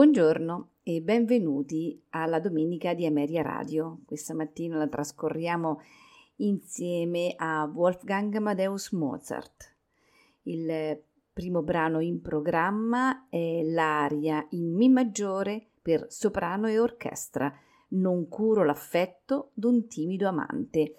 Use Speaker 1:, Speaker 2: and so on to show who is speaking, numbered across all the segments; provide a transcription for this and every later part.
Speaker 1: Buongiorno e benvenuti alla domenica di Ameria Radio. Questa mattina la trascorriamo insieme a Wolfgang Amadeus Mozart. Il primo brano in programma è l'aria in Mi maggiore per soprano e orchestra, Non curo l'affetto d'un timido amante.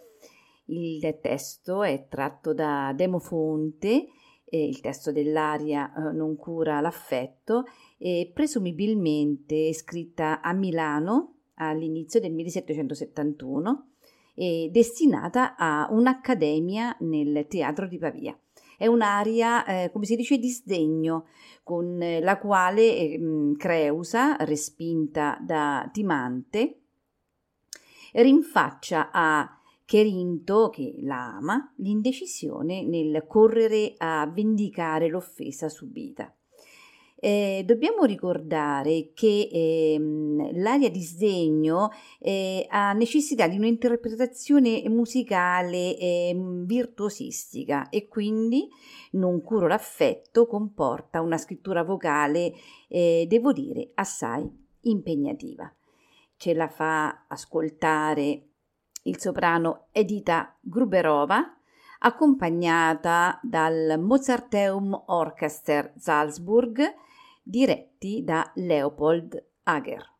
Speaker 1: Il testo è tratto da Demofonte eh, il testo dell'aria eh, non cura l'affetto, e presumibilmente scritta a Milano all'inizio del 1771 e destinata a un'accademia nel teatro di Pavia. È un'aria, eh, come si dice, di sdegno, con la quale eh, Creusa, respinta da Timante, rinfaccia a Cherinto, che la ama, l'indecisione nel correre a vendicare l'offesa subita. Eh, dobbiamo ricordare che eh, l'aria di sdegno eh, ha necessità di un'interpretazione musicale ehm, virtuosistica e quindi Non curo l'affetto comporta una scrittura vocale, eh, devo dire, assai impegnativa. Ce la fa ascoltare il soprano Edita Gruberova, accompagnata dal Mozarteum Orchester Salzburg, diretti da Leopold Hager.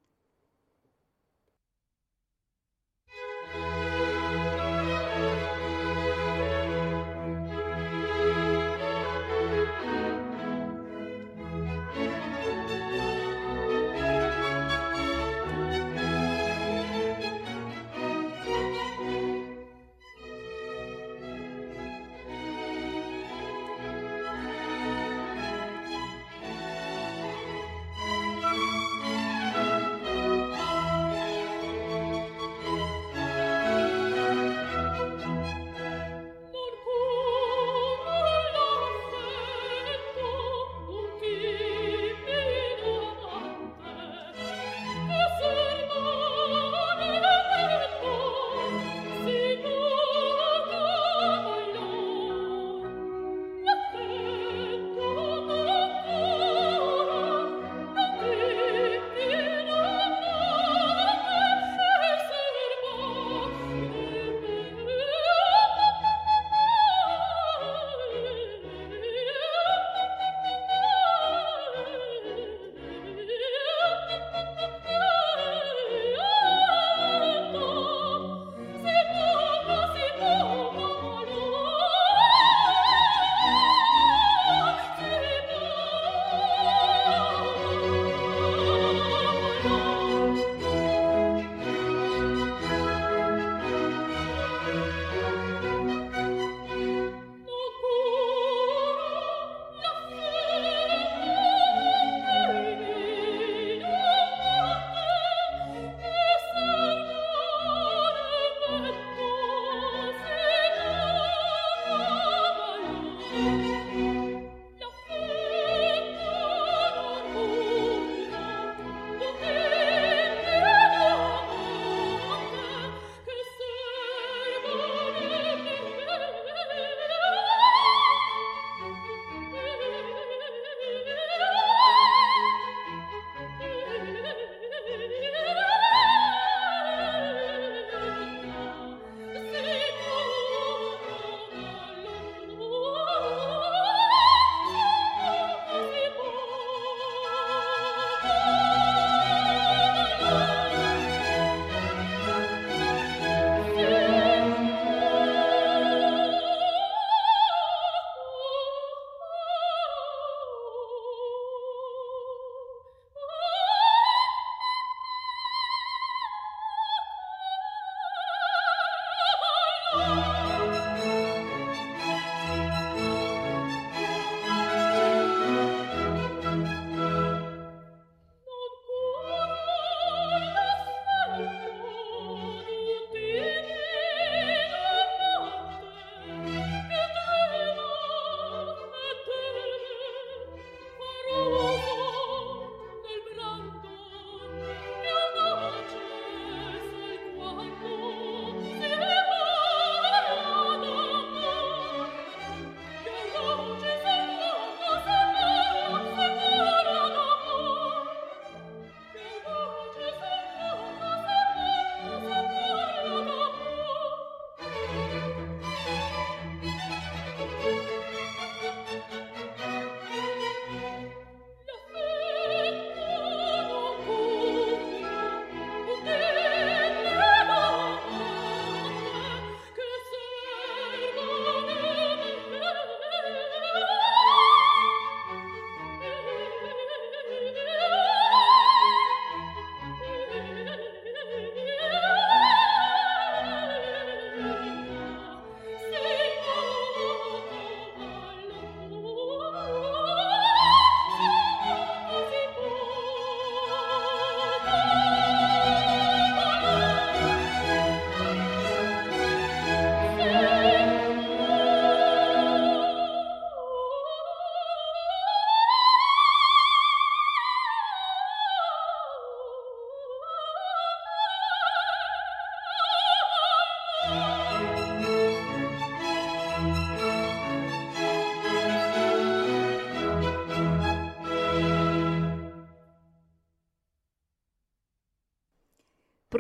Speaker 1: Oh!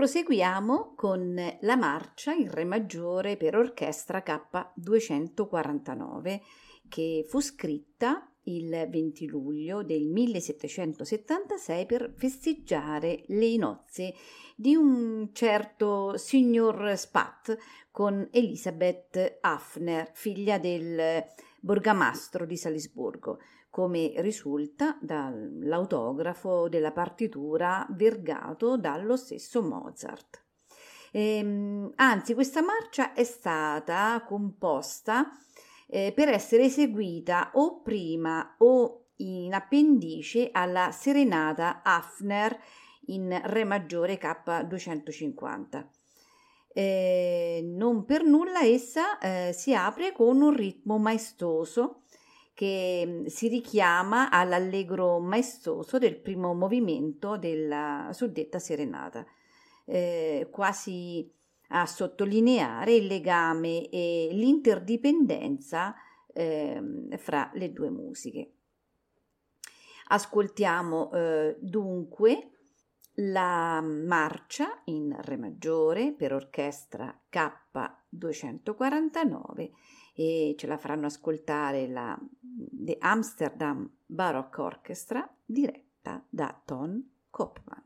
Speaker 1: Proseguiamo con la marcia in Re maggiore per orchestra K249 che fu scritta il 20 luglio del 1776 per festeggiare le nozze di un certo signor Spat con Elisabeth Hafner, figlia del borgamastro di Salisburgo come risulta dall'autografo della partitura vergato dallo stesso Mozart. Ehm, anzi, questa marcia è stata composta eh, per essere eseguita o prima o in appendice alla serenata Hafner in Re maggiore K250. Eh, non per nulla essa eh, si apre con un ritmo maestoso che mm, si richiama all'allegro maestoso del primo movimento della suddetta serenata, eh, quasi a sottolineare il legame e l'interdipendenza eh, fra le due musiche. Ascoltiamo eh, dunque la marcia in Re maggiore per orchestra K249 e ce la faranno ascoltare la The Amsterdam Baroque Orchestra diretta da Ton Kopman.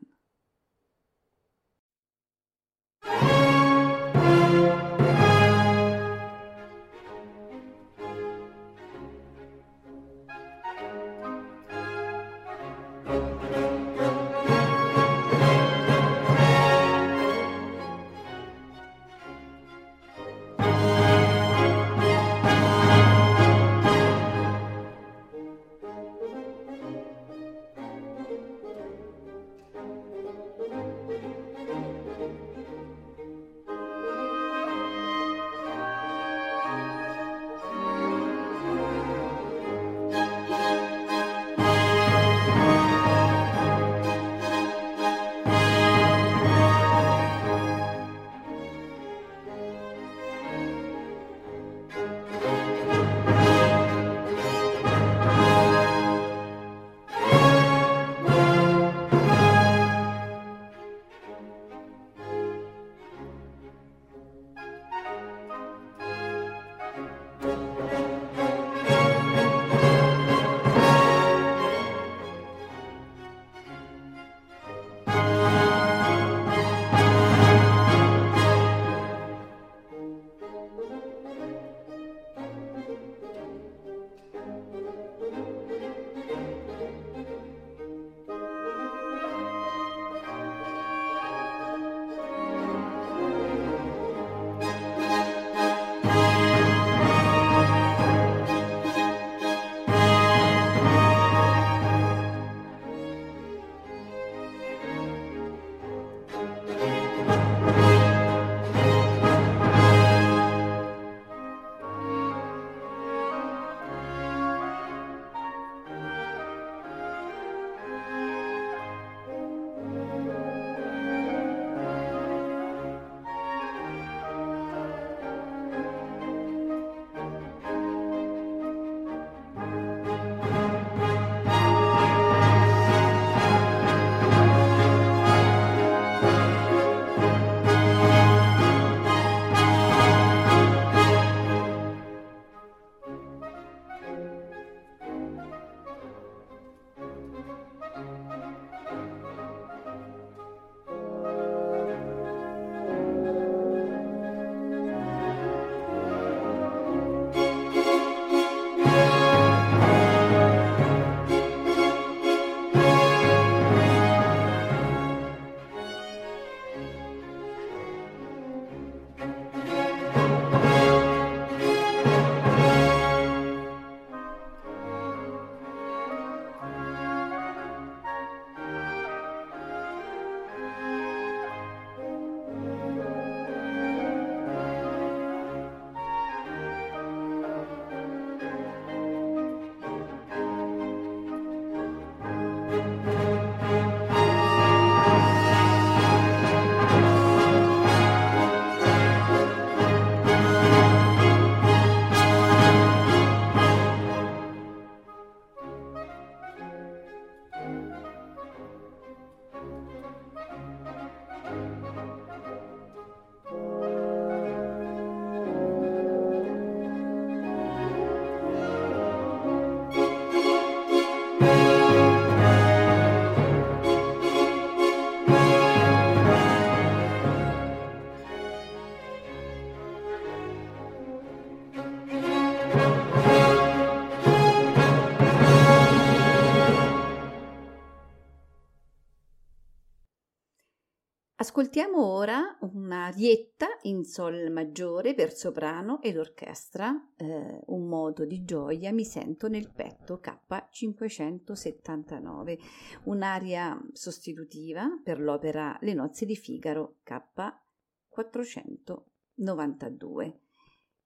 Speaker 1: Ascoltiamo ora una rietta in sol maggiore per soprano ed orchestra, eh, un modo di gioia mi sento nel petto K579, un'aria sostitutiva per l'opera Le nozze di Figaro K492.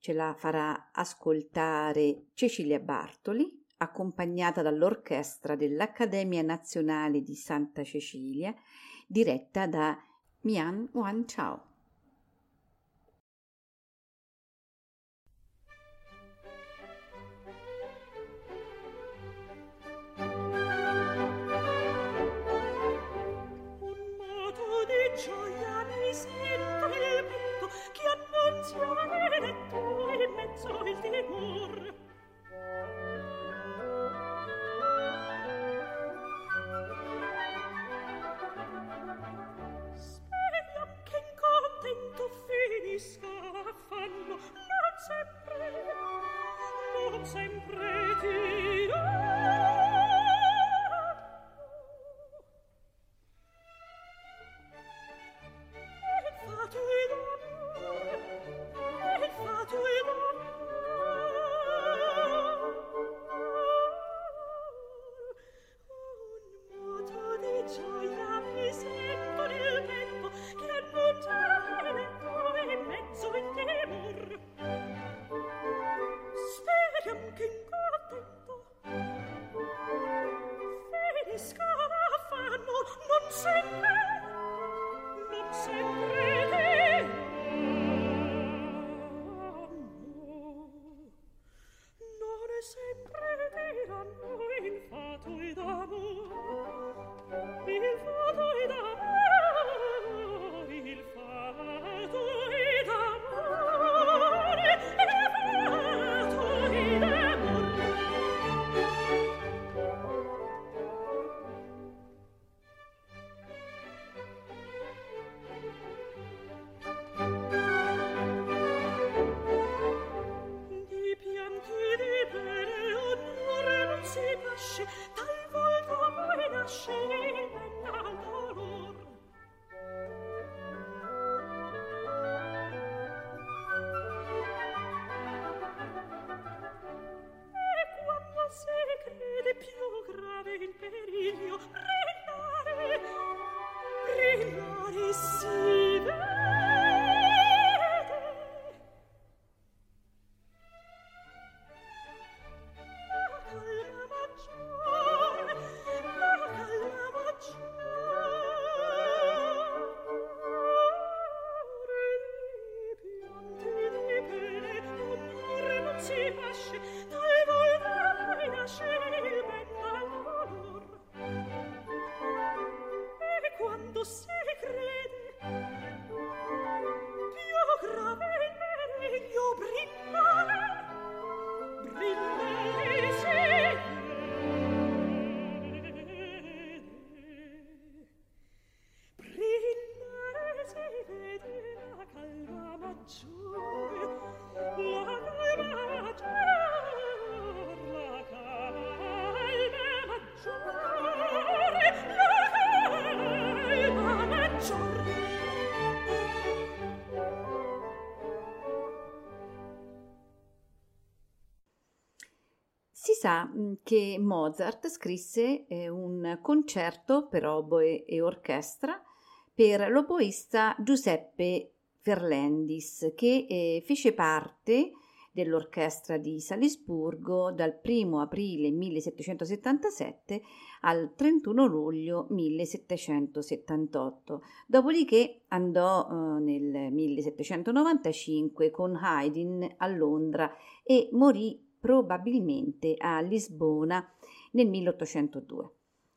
Speaker 1: Ce la farà ascoltare Cecilia Bartoli, accompagnata dall'orchestra dell'Accademia Nazionale di Santa Cecilia, diretta da
Speaker 2: 面万朝 sempre
Speaker 1: ti. Che Mozart scrisse eh, un concerto per oboe e orchestra per l'oboista Giuseppe Ferlendis, che eh, fece parte dell'orchestra di Salisburgo dal 1 aprile 1777 al 31 luglio 1778. Dopodiché andò eh, nel 1795 con Haydn a Londra e morì probabilmente a Lisbona nel 1802.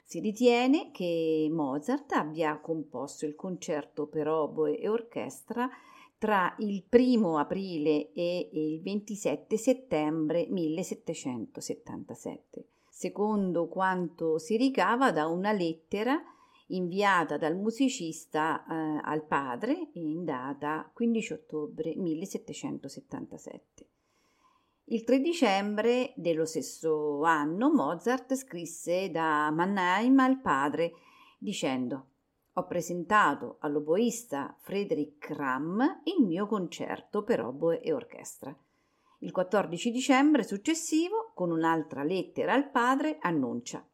Speaker 1: Si ritiene che Mozart abbia composto il concerto per oboe e orchestra tra il 1 aprile e il 27 settembre 1777, secondo quanto si ricava da una lettera inviata dal musicista eh, al padre in data 15 ottobre 1777. Il 3 dicembre dello stesso anno Mozart scrisse da Mannheim al padre dicendo ho presentato all'oboista Frederick Ram il mio concerto per oboe e orchestra. Il 14 dicembre successivo, con un'altra lettera al padre, annuncia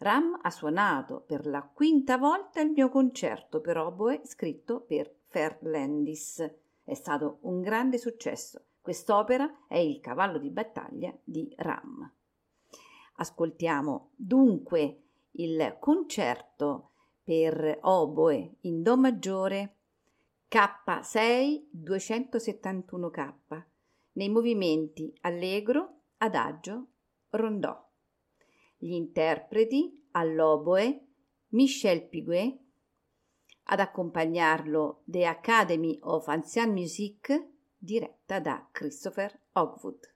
Speaker 1: Ram ha suonato per la quinta volta il mio concerto per oboe scritto per Ferlandis. È stato un grande successo. Quest'opera è il cavallo di battaglia di Ram. Ascoltiamo dunque il concerto per oboe in Do maggiore K6 271K nei movimenti allegro, adagio, rondò. Gli interpreti all'oboe Michel Piguet, ad accompagnarlo The Academy of Ancien Musique diretta da Christopher Hogwood.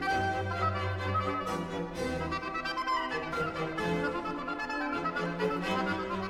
Speaker 1: Thank you.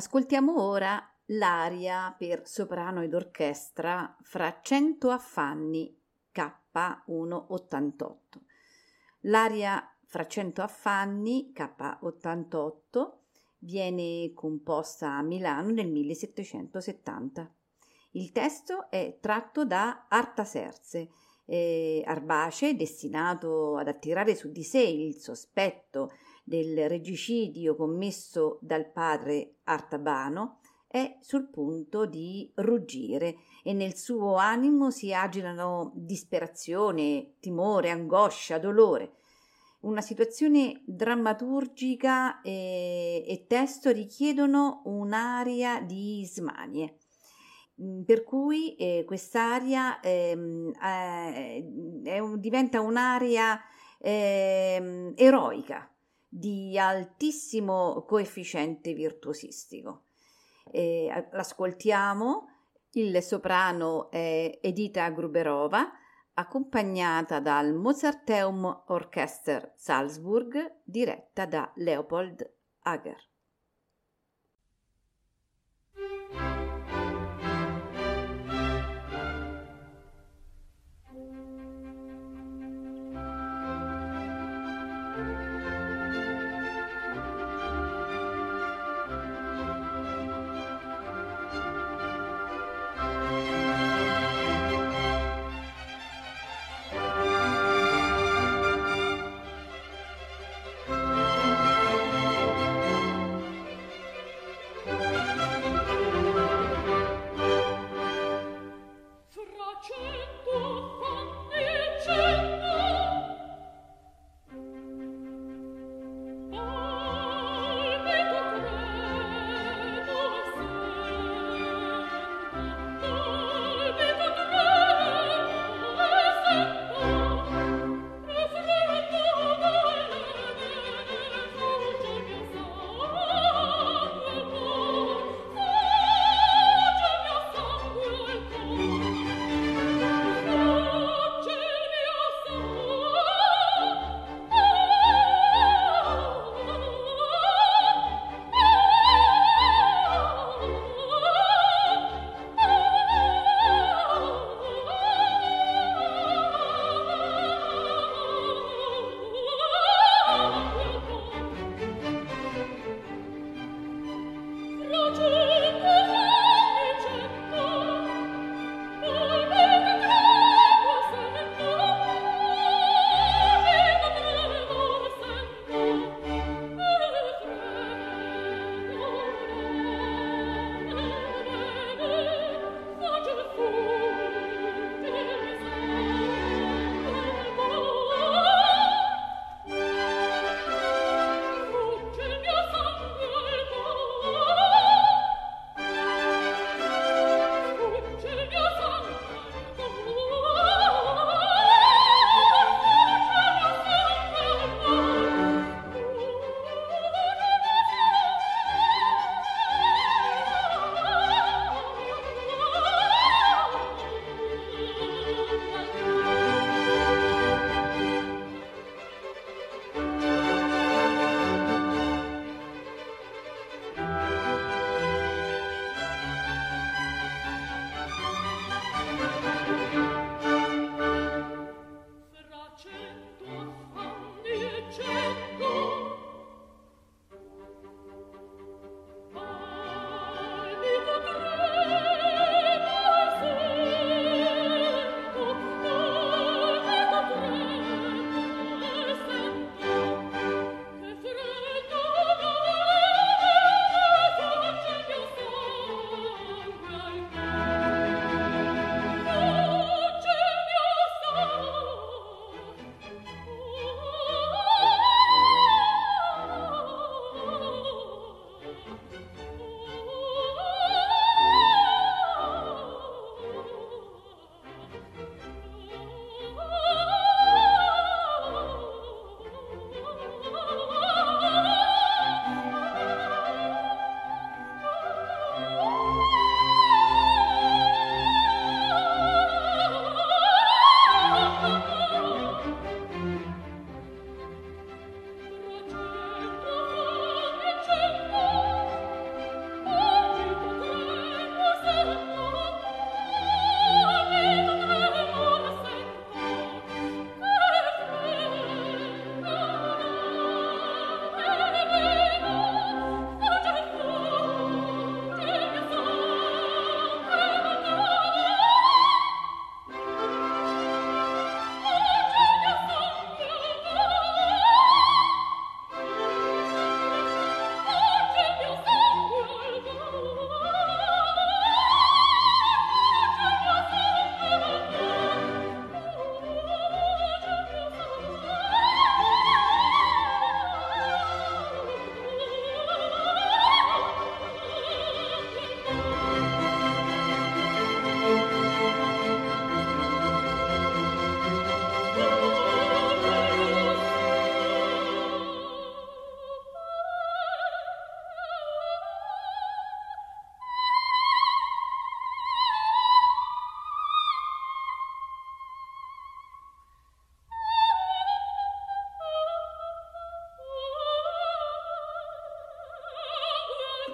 Speaker 1: Ascoltiamo ora l'aria per soprano ed orchestra fra 100 affanni K188. L'aria fra 100 affanni K88 viene composta a Milano nel 1770. Il testo è tratto da Artaserse, eh, Arbace, destinato ad attirare su di sé il sospetto del regicidio commesso dal padre Artabano, è sul punto di ruggire e nel suo animo si agilano disperazione, timore, angoscia, dolore. Una situazione drammaturgica e, e testo richiedono un'aria di smanie mm, per cui eh, quest'aria ehm, eh, un, diventa un'aria eh, eroica di altissimo coefficiente virtuosistico. Eh, l'ascoltiamo, il soprano è Edita Gruberova, accompagnata dal Mozarteum Orchester Salzburg, diretta da Leopold Hager.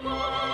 Speaker 2: Oh,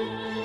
Speaker 2: Thank you.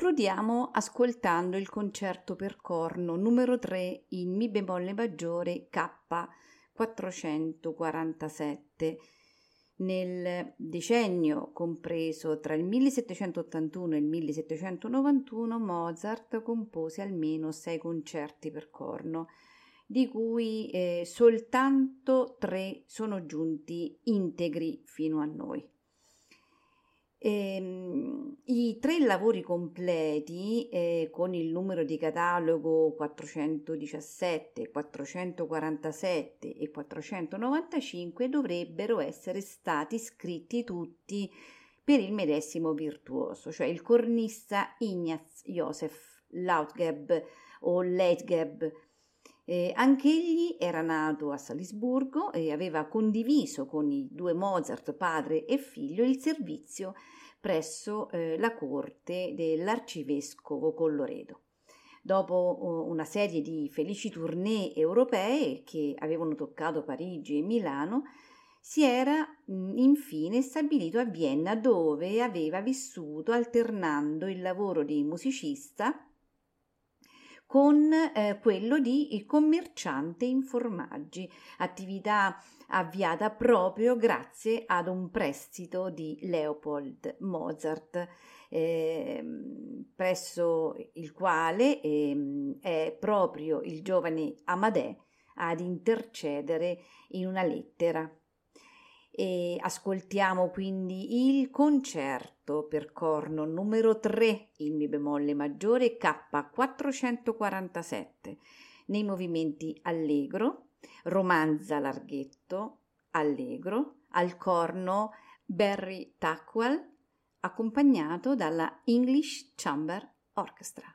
Speaker 1: Concludiamo ascoltando il concerto per corno numero 3 in Mi bemolle maggiore K447 nel decennio compreso tra il 1781 e il 1791 Mozart compose almeno sei concerti per corno, di cui eh, soltanto tre sono giunti integri fino a noi. Ehm, I tre lavori completi eh, con il numero di catalogo 417, 447 e 495 dovrebbero essere stati scritti tutti per il medesimo virtuoso, cioè il cornista Ignaz Josef Lautgeb o Leitgeb. Eh, anch'egli era nato a Salisburgo e aveva condiviso con i due Mozart, padre e figlio, il servizio presso eh, la corte dell'arcivescovo Colloredo. Dopo una serie di felici tournée europee che avevano toccato Parigi e Milano, si era infine stabilito a Vienna dove aveva vissuto alternando il lavoro di musicista con eh, quello di commerciante in formaggi, attività avviata proprio grazie ad un prestito di Leopold Mozart, eh, presso il quale eh, è proprio il giovane Amadè ad intercedere in una lettera e ascoltiamo quindi il concerto per corno numero 3 in Mi bemolle maggiore K447 nei movimenti allegro, romanza larghetto, allegro, al corno Barry Tackwell accompagnato dalla English Chamber Orchestra.